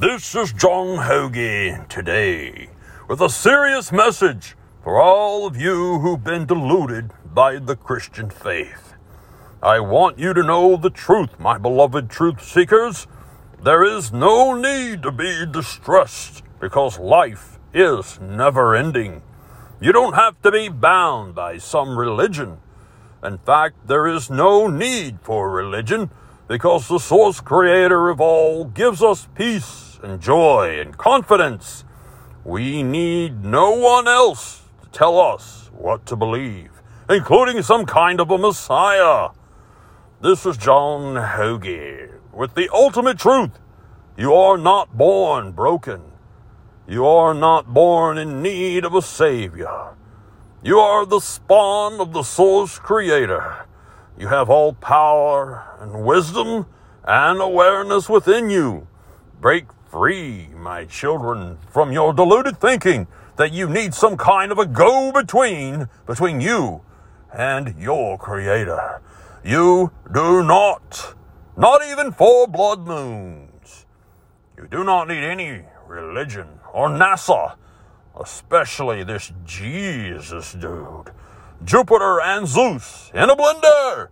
This is John Hoagie today with a serious message for all of you who've been deluded by the Christian faith. I want you to know the truth, my beloved truth seekers. There is no need to be distressed because life is never ending. You don't have to be bound by some religion. In fact, there is no need for religion because the source creator of all gives us peace and joy and confidence. We need no one else to tell us what to believe, including some kind of a Messiah. This is John Hoagie with the ultimate truth. You are not born broken. You are not born in need of a Savior. You are the spawn of the source creator. You have all power and wisdom and awareness within you. Break Free my children from your deluded thinking that you need some kind of a go between between you and your creator. You do not. Not even for blood moons. You do not need any religion or NASA, especially this Jesus dude. Jupiter and Zeus in a blender.